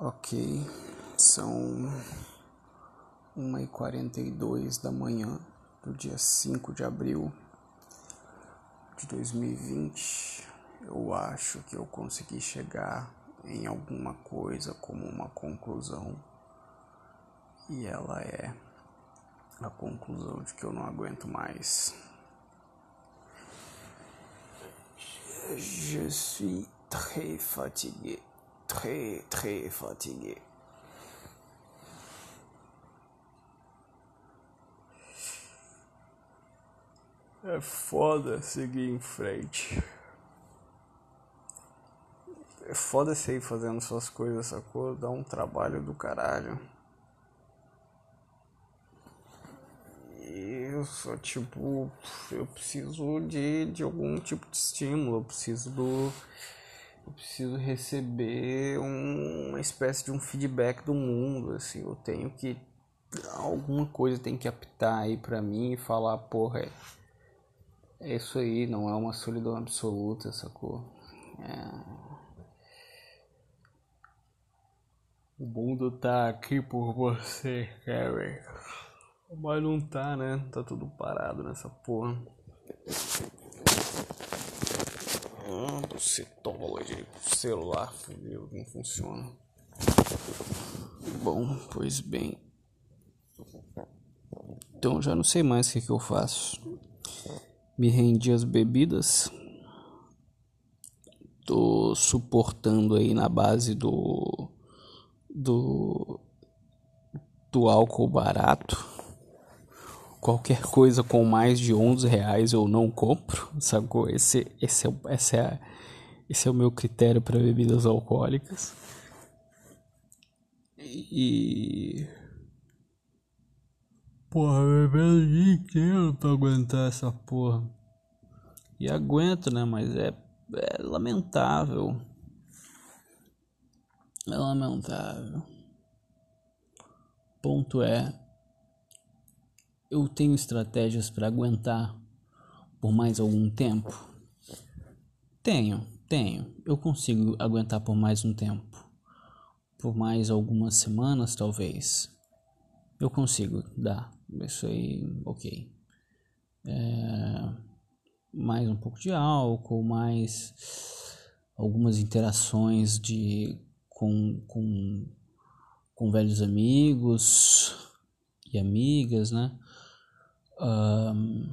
Ok, são 1h42 da manhã do dia 5 de abril de 2020. Eu acho que eu consegui chegar em alguma coisa como uma conclusão, e ela é a conclusão de que eu não aguento mais. Je suis très fatigué. Très très fatigué. É foda seguir em frente. É foda seguir fazendo suas coisas, sacou? Dá um trabalho do caralho. Eu sou tipo. Eu preciso de, de algum tipo de estímulo. Eu preciso do eu preciso receber um, uma espécie de um feedback do mundo, assim, eu tenho que alguma coisa tem que apitar aí para mim e falar, porra, é, é, isso aí, não é uma solidão absoluta, sacou? É... O mundo tá aqui por você, Harry. Mas não tá, né? Tá tudo parado nessa porra. Tola de celular, meu, não funciona. Bom, pois bem. Então já não sei mais o que, que eu faço. Me rendi às bebidas. Tô suportando aí na base do do do álcool barato qualquer coisa com mais de 11 reais eu não compro, sacou? Esse, esse, é, esse, é, esse é o meu critério para bebidas alcoólicas. E. Porra, bebendo o dia inteiro pra aguentar essa porra. E aguento, né? Mas é, é lamentável. É lamentável. Ponto é eu tenho estratégias para aguentar por mais algum tempo? Tenho, tenho. Eu consigo aguentar por mais um tempo. Por mais algumas semanas, talvez. Eu consigo dar. Isso aí, ok. É, mais um pouco de álcool, mais algumas interações de com, com, com velhos amigos e amigas, né? Um,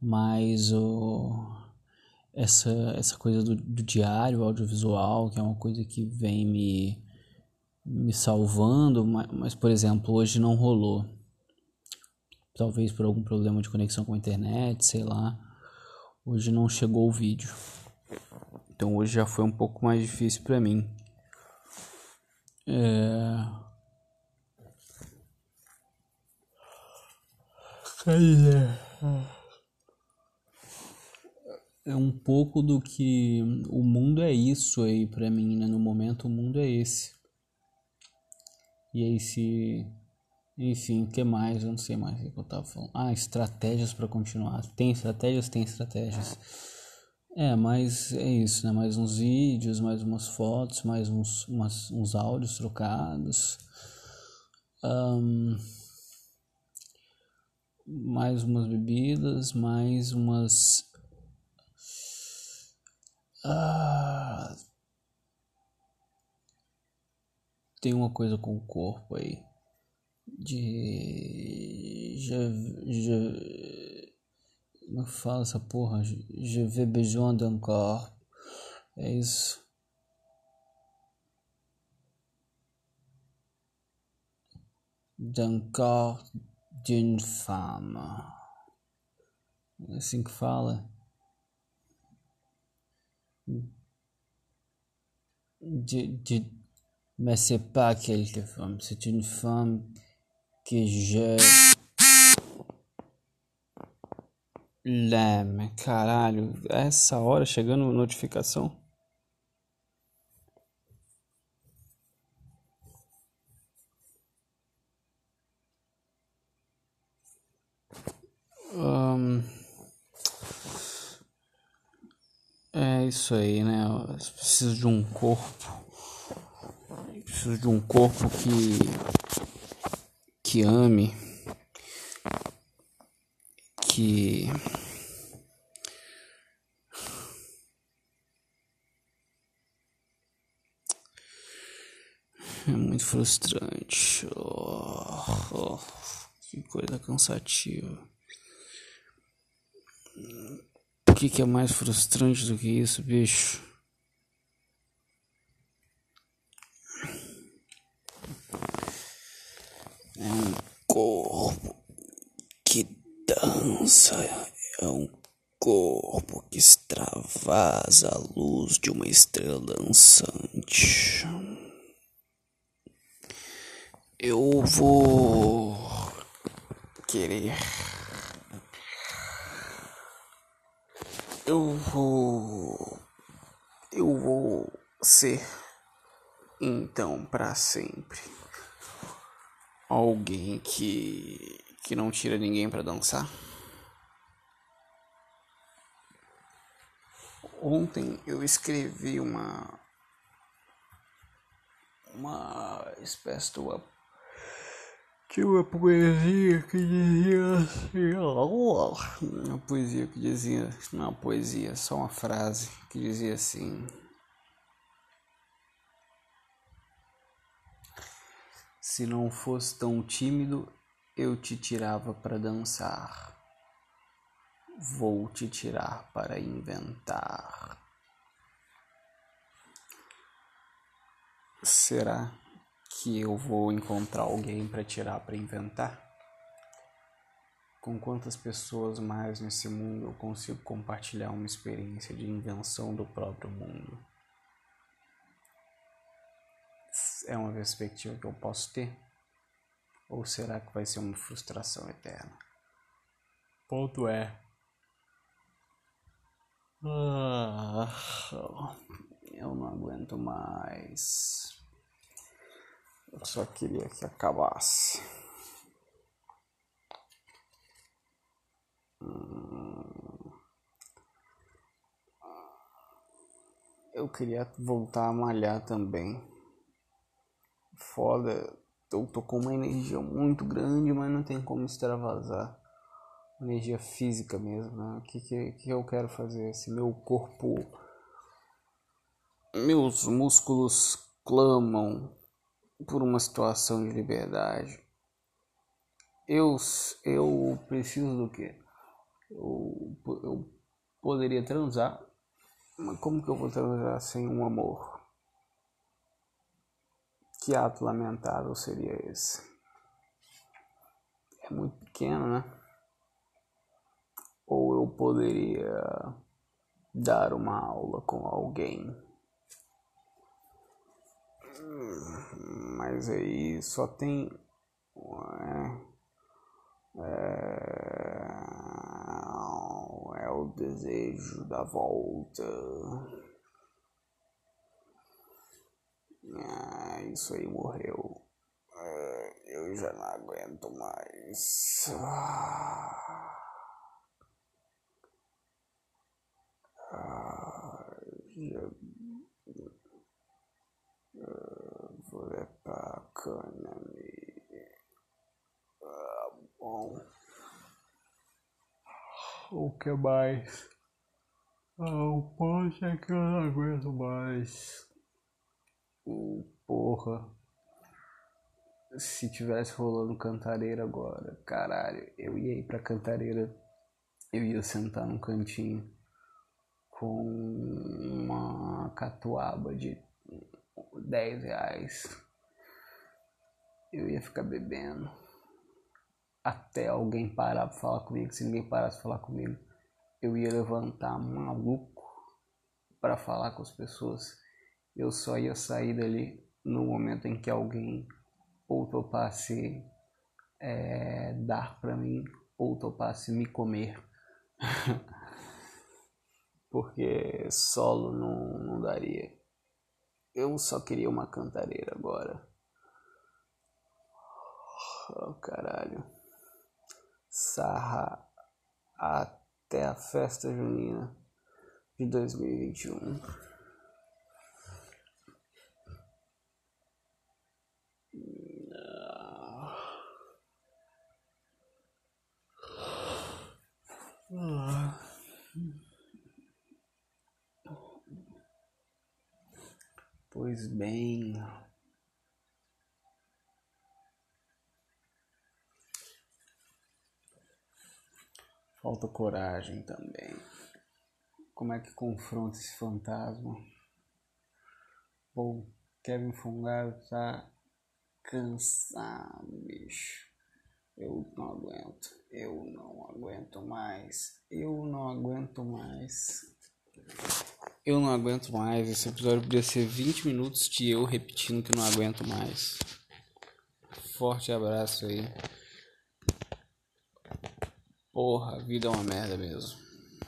mas o, essa, essa coisa do, do diário audiovisual, que é uma coisa que vem me, me salvando, mas, mas, por exemplo, hoje não rolou. Talvez por algum problema de conexão com a internet, sei lá. Hoje não chegou o vídeo. Então hoje já foi um pouco mais difícil para mim. É É um pouco do que o mundo é isso aí pra mim, né? No momento o mundo é esse. E aí se. Enfim, o que mais? Eu não sei mais o que eu tava falando. Ah, estratégias para continuar. Tem estratégias? Tem estratégias. É, mas é isso, né? Mais uns vídeos, mais umas fotos, mais uns, umas, uns áudios trocados. Um, mais umas bebidas, mais umas. Ah, tem uma coisa com o corpo aí. De. Já. já como é fala essa porra? Je vais besoin d'un corps. É isso. D'un corps d'une femme. É assim que fala. De, de, mais c'est pas quelque femme, c'est une femme que je l'aime. Caralho, essa hora chegando notificação. Um, é isso aí, né? Eu preciso de um corpo. Preciso de um corpo que que ame, que é muito frustrante. Oh, oh, que coisa cansativa. O que, que é mais frustrante do que isso, bicho? É um corpo que dança, é um corpo que extravasa a luz de uma estrela dançante. Eu vou querer. Eu vou. Eu vou ser então para sempre alguém que que não tira ninguém para dançar. Ontem eu escrevi uma uma espécie de uma, de uma poesia que dizia assim, uma poesia que dizia, não é uma poesia, só uma frase que dizia assim Se não fosse tão tímido, eu te tirava para dançar. Vou te tirar para inventar. Será que eu vou encontrar alguém para tirar para inventar? Com quantas pessoas mais nesse mundo eu consigo compartilhar uma experiência de invenção do próprio mundo? é uma perspectiva que eu posso ter? Ou será que vai ser uma frustração eterna? Ponto é. Ah, eu não aguento mais. Eu só queria que acabasse. Hum. Eu queria voltar a malhar também foda. Eu tô com uma energia muito grande, mas não tem como extravasar. Energia física mesmo, né? O que, que, que eu quero fazer? Se meu corpo. Meus músculos clamam por uma situação de liberdade. Eu, eu preciso do quê? Eu, eu poderia transar, mas como que eu vou transar sem um amor? Que ato lamentável seria esse? É muito pequeno, né? Ou eu poderia dar uma aula com alguém. Mas aí só tem. É, é, é o desejo da volta. Ah, isso aí morreu. Ah, eu já não aguento mais. Ah, já... vou levar a cana ali. Ah, bom. O que mais? Ah, o poste é que eu não aguento mais. Porra. Se tivesse rolando cantareira agora, caralho, eu ia ir pra cantareira. Eu ia sentar num cantinho com uma catuaba de 10 reais. Eu ia ficar bebendo até alguém parar pra falar comigo. Se ninguém parasse pra falar comigo, eu ia levantar maluco para falar com as pessoas eu só ia sair dali no momento em que alguém ou topasse é, dar para mim ou topasse me comer. Porque solo não, não daria. Eu só queria uma cantareira agora. Oh, caralho. Sarra até a festa junina de 2021. Pois bem, Falta coragem também. Como é que confronta esse fantasma? Bom, Kevin Fungado tá cansado, bicho. Eu não aguento. Eu não aguento mais. Eu não aguento mais. Eu não aguento mais. Esse episódio podia ser 20 minutos de eu repetindo que não aguento mais. Forte abraço aí. Porra, a vida é uma merda mesmo.